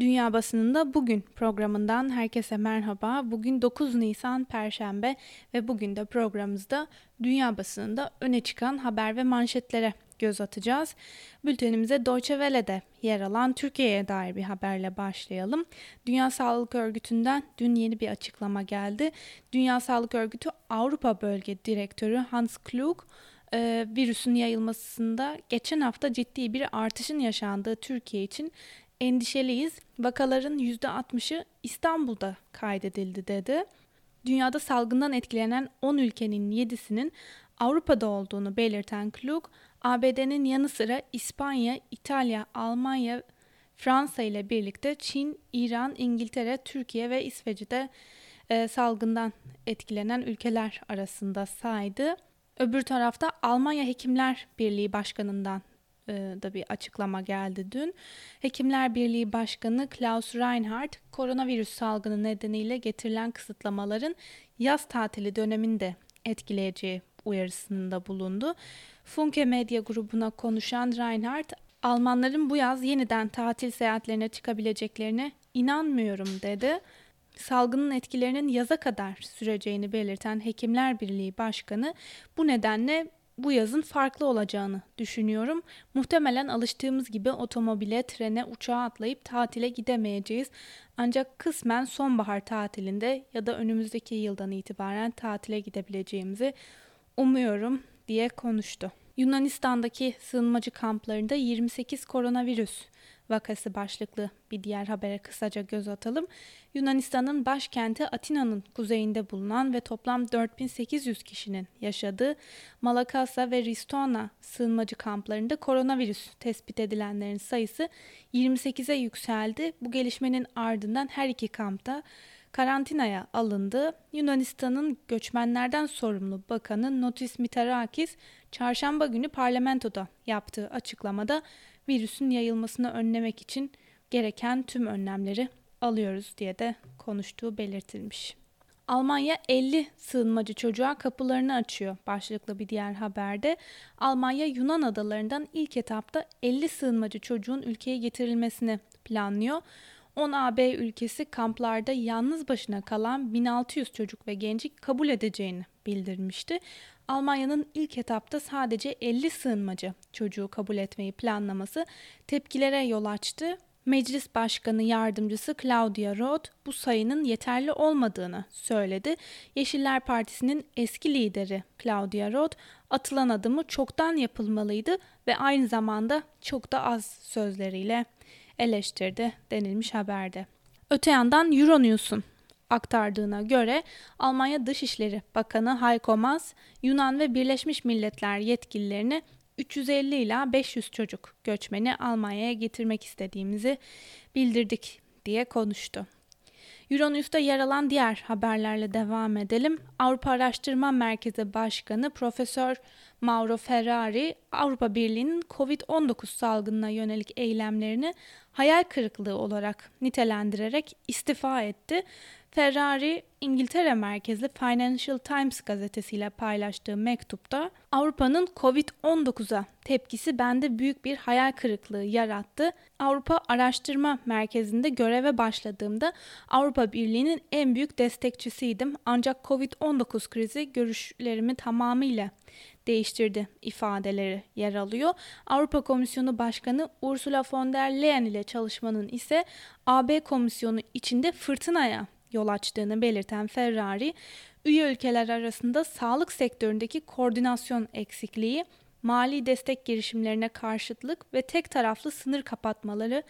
Dünya Basınında Bugün programından herkese merhaba. Bugün 9 Nisan Perşembe ve bugün de programımızda dünya basınında öne çıkan haber ve manşetlere göz atacağız. Bültenimize Deutsche Welle'de yer alan Türkiye'ye dair bir haberle başlayalım. Dünya Sağlık Örgütü'nden dün yeni bir açıklama geldi. Dünya Sağlık Örgütü Avrupa Bölge Direktörü Hans Klug, e, virüsün yayılmasında geçen hafta ciddi bir artışın yaşandığı Türkiye için endişeliyiz. Vakaların %60'ı İstanbul'da kaydedildi dedi. Dünyada salgından etkilenen 10 ülkenin 7'sinin Avrupa'da olduğunu belirten Klug, ABD'nin yanı sıra İspanya, İtalya, Almanya, Fransa ile birlikte Çin, İran, İngiltere, Türkiye ve İsveç'i de e, salgından etkilenen ülkeler arasında saydı. Öbür tarafta Almanya Hekimler Birliği Başkanı'ndan da bir açıklama geldi dün. Hekimler Birliği Başkanı Klaus Reinhardt, koronavirüs salgını nedeniyle getirilen kısıtlamaların yaz tatili döneminde etkileyeceği uyarısında bulundu. Funke Medya grubuna konuşan Reinhardt, Almanların bu yaz yeniden tatil seyahatlerine çıkabileceklerine inanmıyorum dedi. Salgının etkilerinin yaza kadar süreceğini belirten Hekimler Birliği Başkanı bu nedenle bu yazın farklı olacağını düşünüyorum. Muhtemelen alıştığımız gibi otomobile, trene, uçağa atlayıp tatile gidemeyeceğiz. Ancak kısmen sonbahar tatilinde ya da önümüzdeki yıldan itibaren tatile gidebileceğimizi umuyorum diye konuştu. Yunanistan'daki sığınmacı kamplarında 28 koronavirüs vakası başlıklı bir diğer habere kısaca göz atalım. Yunanistan'ın başkenti Atina'nın kuzeyinde bulunan ve toplam 4800 kişinin yaşadığı Malakasa ve Ristona sığınmacı kamplarında koronavirüs tespit edilenlerin sayısı 28'e yükseldi. Bu gelişmenin ardından her iki kampta karantinaya alındı. Yunanistan'ın göçmenlerden sorumlu bakanı Notis Mitarakis çarşamba günü parlamentoda yaptığı açıklamada virüsün yayılmasını önlemek için gereken tüm önlemleri alıyoruz diye de konuştuğu belirtilmiş. Almanya 50 sığınmacı çocuğa kapılarını açıyor başlıklı bir diğer haberde. Almanya Yunan adalarından ilk etapta 50 sığınmacı çocuğun ülkeye getirilmesini planlıyor. 10 AB ülkesi kamplarda yalnız başına kalan 1600 çocuk ve genci kabul edeceğini bildirmişti. Almanya'nın ilk etapta sadece 50 sığınmacı çocuğu kabul etmeyi planlaması tepkilere yol açtı. Meclis Başkanı Yardımcısı Claudia Roth bu sayının yeterli olmadığını söyledi. Yeşiller Partisi'nin eski lideri Claudia Roth atılan adımı çoktan yapılmalıydı ve aynı zamanda çok da az sözleriyle eleştirdi denilmiş haberde. Öte yandan Euronews'un aktardığına göre Almanya Dışişleri Bakanı Heiko Maas, Yunan ve Birleşmiş Milletler yetkililerini 350 ila 500 çocuk göçmeni Almanya'ya getirmek istediğimizi bildirdik diye konuştu. Euronews'ta yer alan diğer haberlerle devam edelim. Avrupa Araştırma Merkezi Başkanı Profesör Mauro Ferrari, Avrupa Birliği'nin COVID-19 salgınına yönelik eylemlerini hayal kırıklığı olarak nitelendirerek istifa etti Ferrari, İngiltere merkezli Financial Times gazetesiyle paylaştığı mektupta Avrupa'nın Covid-19'a tepkisi bende büyük bir hayal kırıklığı yarattı. Avrupa Araştırma Merkezi'nde göreve başladığımda Avrupa Birliği'nin en büyük destekçisiydim. Ancak Covid-19 krizi görüşlerimi tamamıyla değiştirdi ifadeleri yer alıyor. Avrupa Komisyonu Başkanı Ursula von der Leyen ile çalışmanın ise AB Komisyonu içinde fırtınaya yol açtığını belirten Ferrari, üye ülkeler arasında sağlık sektöründeki koordinasyon eksikliği, mali destek girişimlerine karşıtlık ve tek taraflı sınır kapatmaları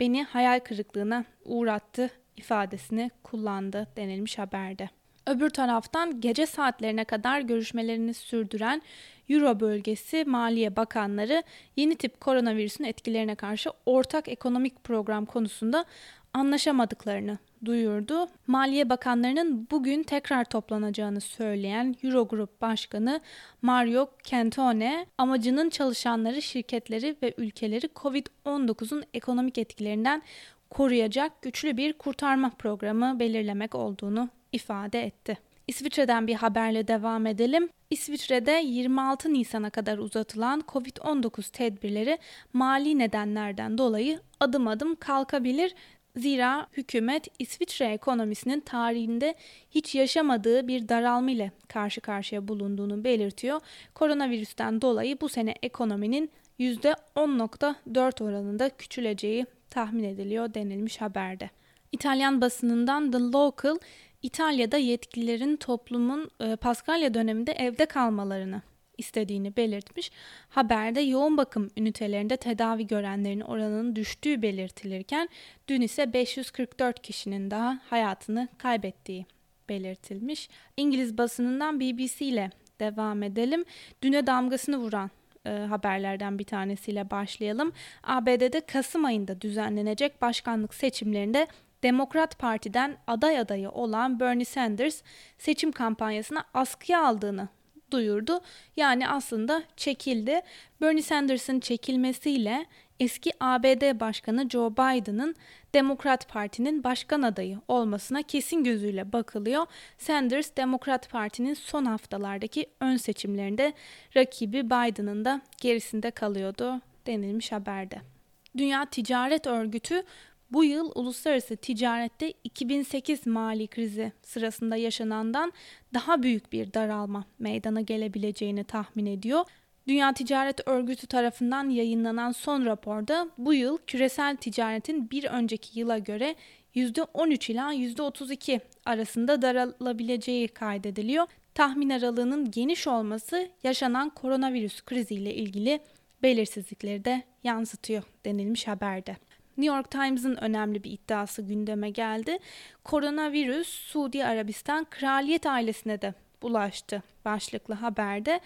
beni hayal kırıklığına uğrattı ifadesini kullandı denilmiş haberde. Öbür taraftan gece saatlerine kadar görüşmelerini sürdüren Euro bölgesi Maliye Bakanları yeni tip koronavirüsün etkilerine karşı ortak ekonomik program konusunda anlaşamadıklarını duyurdu. Maliye Bakanlarının bugün tekrar toplanacağını söyleyen Eurogroup Başkanı Mario Cantone, amacının çalışanları, şirketleri ve ülkeleri COVID-19'un ekonomik etkilerinden koruyacak güçlü bir kurtarma programı belirlemek olduğunu ifade etti. İsviçre'den bir haberle devam edelim. İsviçre'de 26 Nisan'a kadar uzatılan COVID-19 tedbirleri mali nedenlerden dolayı adım adım kalkabilir Zira hükümet İsviçre ekonomisinin tarihinde hiç yaşamadığı bir daralma ile karşı karşıya bulunduğunu belirtiyor. Koronavirüsten dolayı bu sene ekonominin %10.4 oranında küçüleceği tahmin ediliyor denilmiş haberde. İtalyan basınından The Local, İtalya'da yetkililerin toplumun e, Paskalya döneminde evde kalmalarını istediğini belirtmiş. Haberde yoğun bakım ünitelerinde tedavi görenlerin oranının düştüğü belirtilirken dün ise 544 kişinin daha hayatını kaybettiği belirtilmiş. İngiliz basınından BBC ile devam edelim. Düne damgasını vuran e, haberlerden bir tanesiyle başlayalım. ABD'de Kasım ayında düzenlenecek başkanlık seçimlerinde Demokrat Parti'den aday adayı olan Bernie Sanders seçim kampanyasına askıya aldığını duyurdu. Yani aslında çekildi. Bernie Sanders'ın çekilmesiyle eski ABD Başkanı Joe Biden'ın Demokrat Parti'nin başkan adayı olmasına kesin gözüyle bakılıyor. Sanders Demokrat Parti'nin son haftalardaki ön seçimlerinde rakibi Biden'ın da gerisinde kalıyordu denilmiş haberde. Dünya Ticaret Örgütü bu yıl uluslararası ticarette 2008 mali krizi sırasında yaşanandan daha büyük bir daralma meydana gelebileceğini tahmin ediyor. Dünya Ticaret Örgütü tarafından yayınlanan son raporda bu yıl küresel ticaretin bir önceki yıla göre %13 ila %32 arasında daralabileceği kaydediliyor. Tahmin aralığının geniş olması yaşanan koronavirüs kriziyle ilgili belirsizlikleri de yansıtıyor denilmiş haberde. New York Times'ın önemli bir iddiası gündeme geldi. Koronavirüs Suudi Arabistan kraliyet ailesine de bulaştı başlıklı haberde.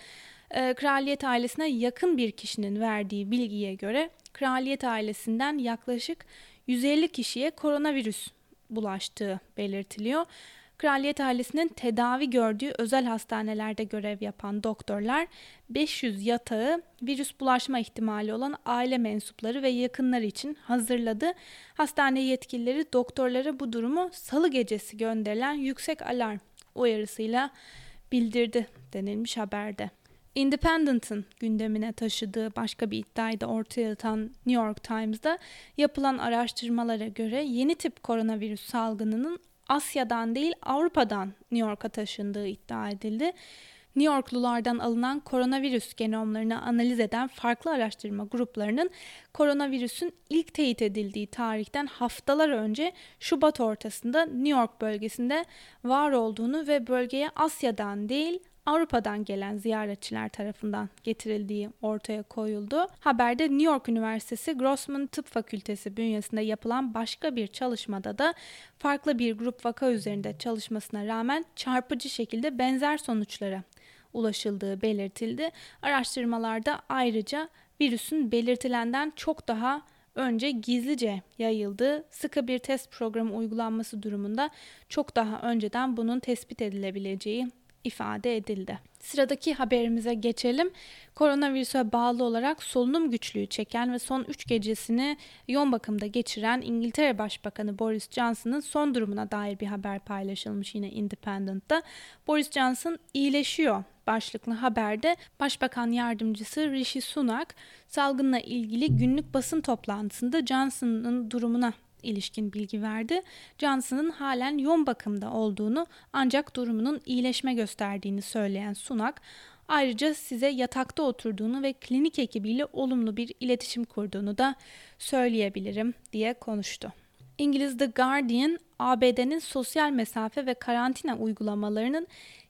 E, kraliyet ailesine yakın bir kişinin verdiği bilgiye göre kraliyet ailesinden yaklaşık 150 kişiye koronavirüs bulaştığı belirtiliyor. Kraliyet ailesinin tedavi gördüğü özel hastanelerde görev yapan doktorlar 500 yatağı virüs bulaşma ihtimali olan aile mensupları ve yakınları için hazırladı. Hastane yetkilileri doktorlara bu durumu salı gecesi gönderilen yüksek alarm uyarısıyla bildirdi denilmiş haberde. Independent'ın gündemine taşıdığı başka bir iddiayı da ortaya atan New York Times'da yapılan araştırmalara göre yeni tip koronavirüs salgınının Asya'dan değil Avrupa'dan New York'a taşındığı iddia edildi. New Yorklulardan alınan koronavirüs genomlarını analiz eden farklı araştırma gruplarının koronavirüsün ilk teyit edildiği tarihten haftalar önce Şubat ortasında New York bölgesinde var olduğunu ve bölgeye Asya'dan değil Avrupa'dan gelen ziyaretçiler tarafından getirildiği ortaya koyuldu. Haberde New York Üniversitesi Grossman Tıp Fakültesi bünyesinde yapılan başka bir çalışmada da farklı bir grup vaka üzerinde çalışmasına rağmen çarpıcı şekilde benzer sonuçlara ulaşıldığı belirtildi. Araştırmalarda ayrıca virüsün belirtilenden çok daha önce gizlice yayıldığı sıkı bir test programı uygulanması durumunda çok daha önceden bunun tespit edilebileceği ifade edildi. Sıradaki haberimize geçelim. Koronavirüse bağlı olarak solunum güçlüğü çeken ve son 3 gecesini yoğun bakımda geçiren İngiltere Başbakanı Boris Johnson'ın son durumuna dair bir haber paylaşılmış yine Independent'ta. Boris Johnson iyileşiyor başlıklı haberde Başbakan Yardımcısı Rishi Sunak salgınla ilgili günlük basın toplantısında Johnson'ın durumuna ilişkin bilgi verdi. Johnson'ın halen yoğun bakımda olduğunu ancak durumunun iyileşme gösterdiğini söyleyen Sunak, ayrıca size yatakta oturduğunu ve klinik ekibiyle olumlu bir iletişim kurduğunu da söyleyebilirim diye konuştu. İngiliz The Guardian, ABD'nin sosyal mesafe ve karantina uygulamalarının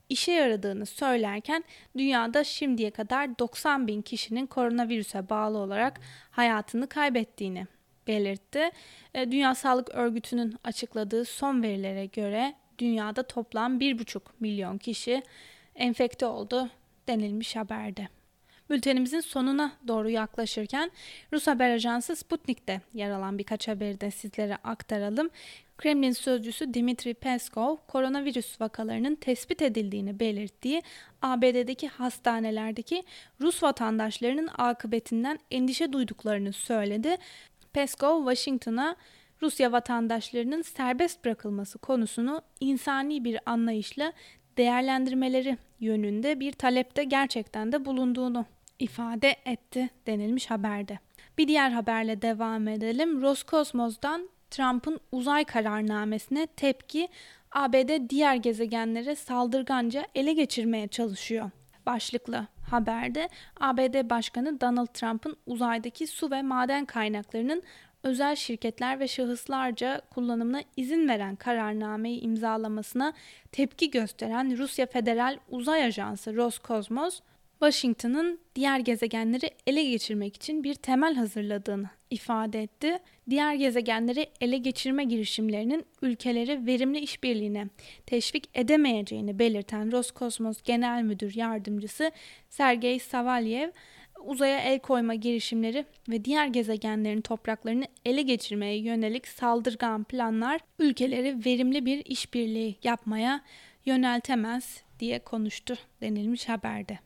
işe yaradığını söylerken dünyada şimdiye kadar 90 bin kişinin koronavirüse bağlı olarak hayatını kaybettiğini belirtti. E, Dünya Sağlık Örgütü'nün açıkladığı son verilere göre dünyada toplam 1,5 milyon kişi enfekte oldu denilmiş haberde. Bültenimizin sonuna doğru yaklaşırken Rus haber ajansı Sputnik'te yer alan birkaç haberi de sizlere aktaralım. Kremlin sözcüsü Dmitri Peskov, koronavirüs vakalarının tespit edildiğini belirttiği ABD'deki hastanelerdeki Rus vatandaşlarının akıbetinden endişe duyduklarını söyledi. Peskov, Washington'a Rusya vatandaşlarının serbest bırakılması konusunu insani bir anlayışla değerlendirmeleri yönünde bir talepte gerçekten de bulunduğunu ifade etti denilmiş haberde. Bir diğer haberle devam edelim. Roskosmos'dan Trump'ın uzay kararnamesine tepki ABD diğer gezegenlere saldırganca ele geçirmeye çalışıyor. Başlıklı haberde ABD Başkanı Donald Trump'ın uzaydaki su ve maden kaynaklarının özel şirketler ve şahıslarca kullanımına izin veren kararnameyi imzalamasına tepki gösteren Rusya Federal Uzay Ajansı Roskosmos, Washington'ın diğer gezegenleri ele geçirmek için bir temel hazırladığını ifade etti. Diğer gezegenleri ele geçirme girişimlerinin ülkeleri verimli işbirliğine teşvik edemeyeceğini belirten Roskosmos Genel Müdür Yardımcısı Sergey Savalyev, uzaya el koyma girişimleri ve diğer gezegenlerin topraklarını ele geçirmeye yönelik saldırgan planlar ülkeleri verimli bir işbirliği yapmaya yöneltemez diye konuştu denilmiş haberde.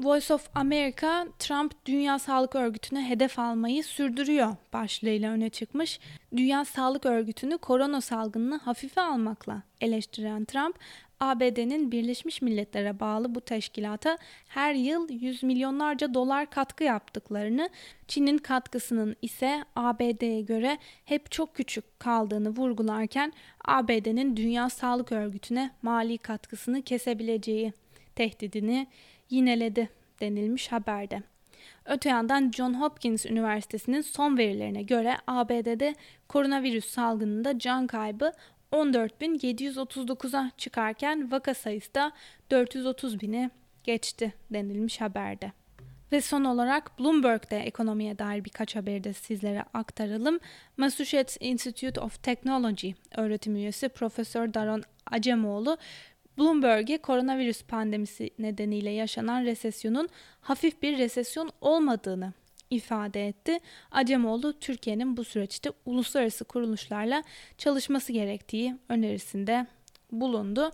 Voice of America, Trump Dünya Sağlık Örgütü'ne hedef almayı sürdürüyor başlığıyla öne çıkmış. Dünya Sağlık Örgütü'nü korona salgınını hafife almakla eleştiren Trump, ABD'nin Birleşmiş Milletler'e bağlı bu teşkilata her yıl yüz milyonlarca dolar katkı yaptıklarını, Çin'in katkısının ise ABD'ye göre hep çok küçük kaldığını vurgularken ABD'nin Dünya Sağlık Örgütü'ne mali katkısını kesebileceği tehdidini yineledi denilmiş haberde. Öte yandan John Hopkins Üniversitesi'nin son verilerine göre ABD'de koronavirüs salgınında can kaybı 14.739'a çıkarken vaka sayısı da 430 bini geçti denilmiş haberde. Ve son olarak Bloomberg'de ekonomiye dair birkaç haberi de sizlere aktaralım. Massachusetts Institute of Technology öğretim üyesi Profesör Daron Acemoğlu Bloomberg'e koronavirüs pandemisi nedeniyle yaşanan resesyonun hafif bir resesyon olmadığını ifade etti. Acemoğlu Türkiye'nin bu süreçte uluslararası kuruluşlarla çalışması gerektiği önerisinde bulundu.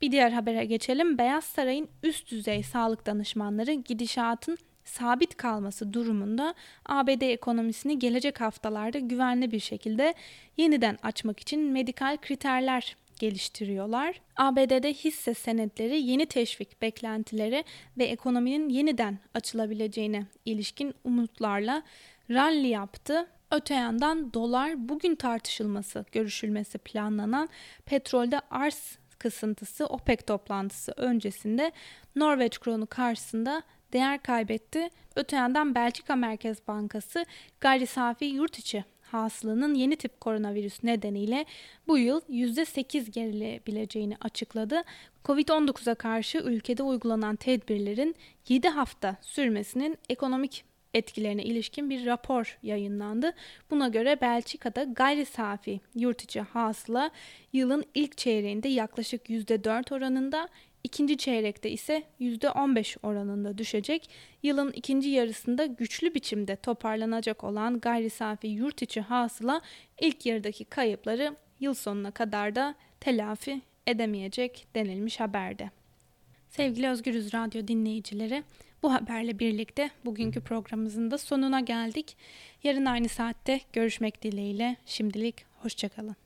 Bir diğer habere geçelim. Beyaz Saray'ın üst düzey sağlık danışmanları gidişatın sabit kalması durumunda ABD ekonomisini gelecek haftalarda güvenli bir şekilde yeniden açmak için medikal kriterler geliştiriyorlar. ABD'de hisse senetleri yeni teşvik beklentileri ve ekonominin yeniden açılabileceğine ilişkin umutlarla rally yaptı. Öte yandan dolar bugün tartışılması, görüşülmesi planlanan petrolde arz kısıntısı OPEC toplantısı öncesinde Norveç kronu karşısında değer kaybetti. Öte yandan Belçika Merkez Bankası gayri safi yurt içi hasılanın yeni tip koronavirüs nedeniyle bu yıl %8 gerilebileceğini açıkladı. Covid-19'a karşı ülkede uygulanan tedbirlerin 7 hafta sürmesinin ekonomik etkilerine ilişkin bir rapor yayınlandı. Buna göre Belçika'da gayri safi yurt içi hasıla yılın ilk çeyreğinde yaklaşık %4 oranında, İkinci çeyrekte ise %15 oranında düşecek. Yılın ikinci yarısında güçlü biçimde toparlanacak olan gayri safi yurt içi hasıla ilk yarıdaki kayıpları yıl sonuna kadar da telafi edemeyecek denilmiş haberde. Sevgili Özgürüz Radyo dinleyicileri, bu haberle birlikte bugünkü programımızın da sonuna geldik. Yarın aynı saatte görüşmek dileğiyle. Şimdilik hoşçakalın.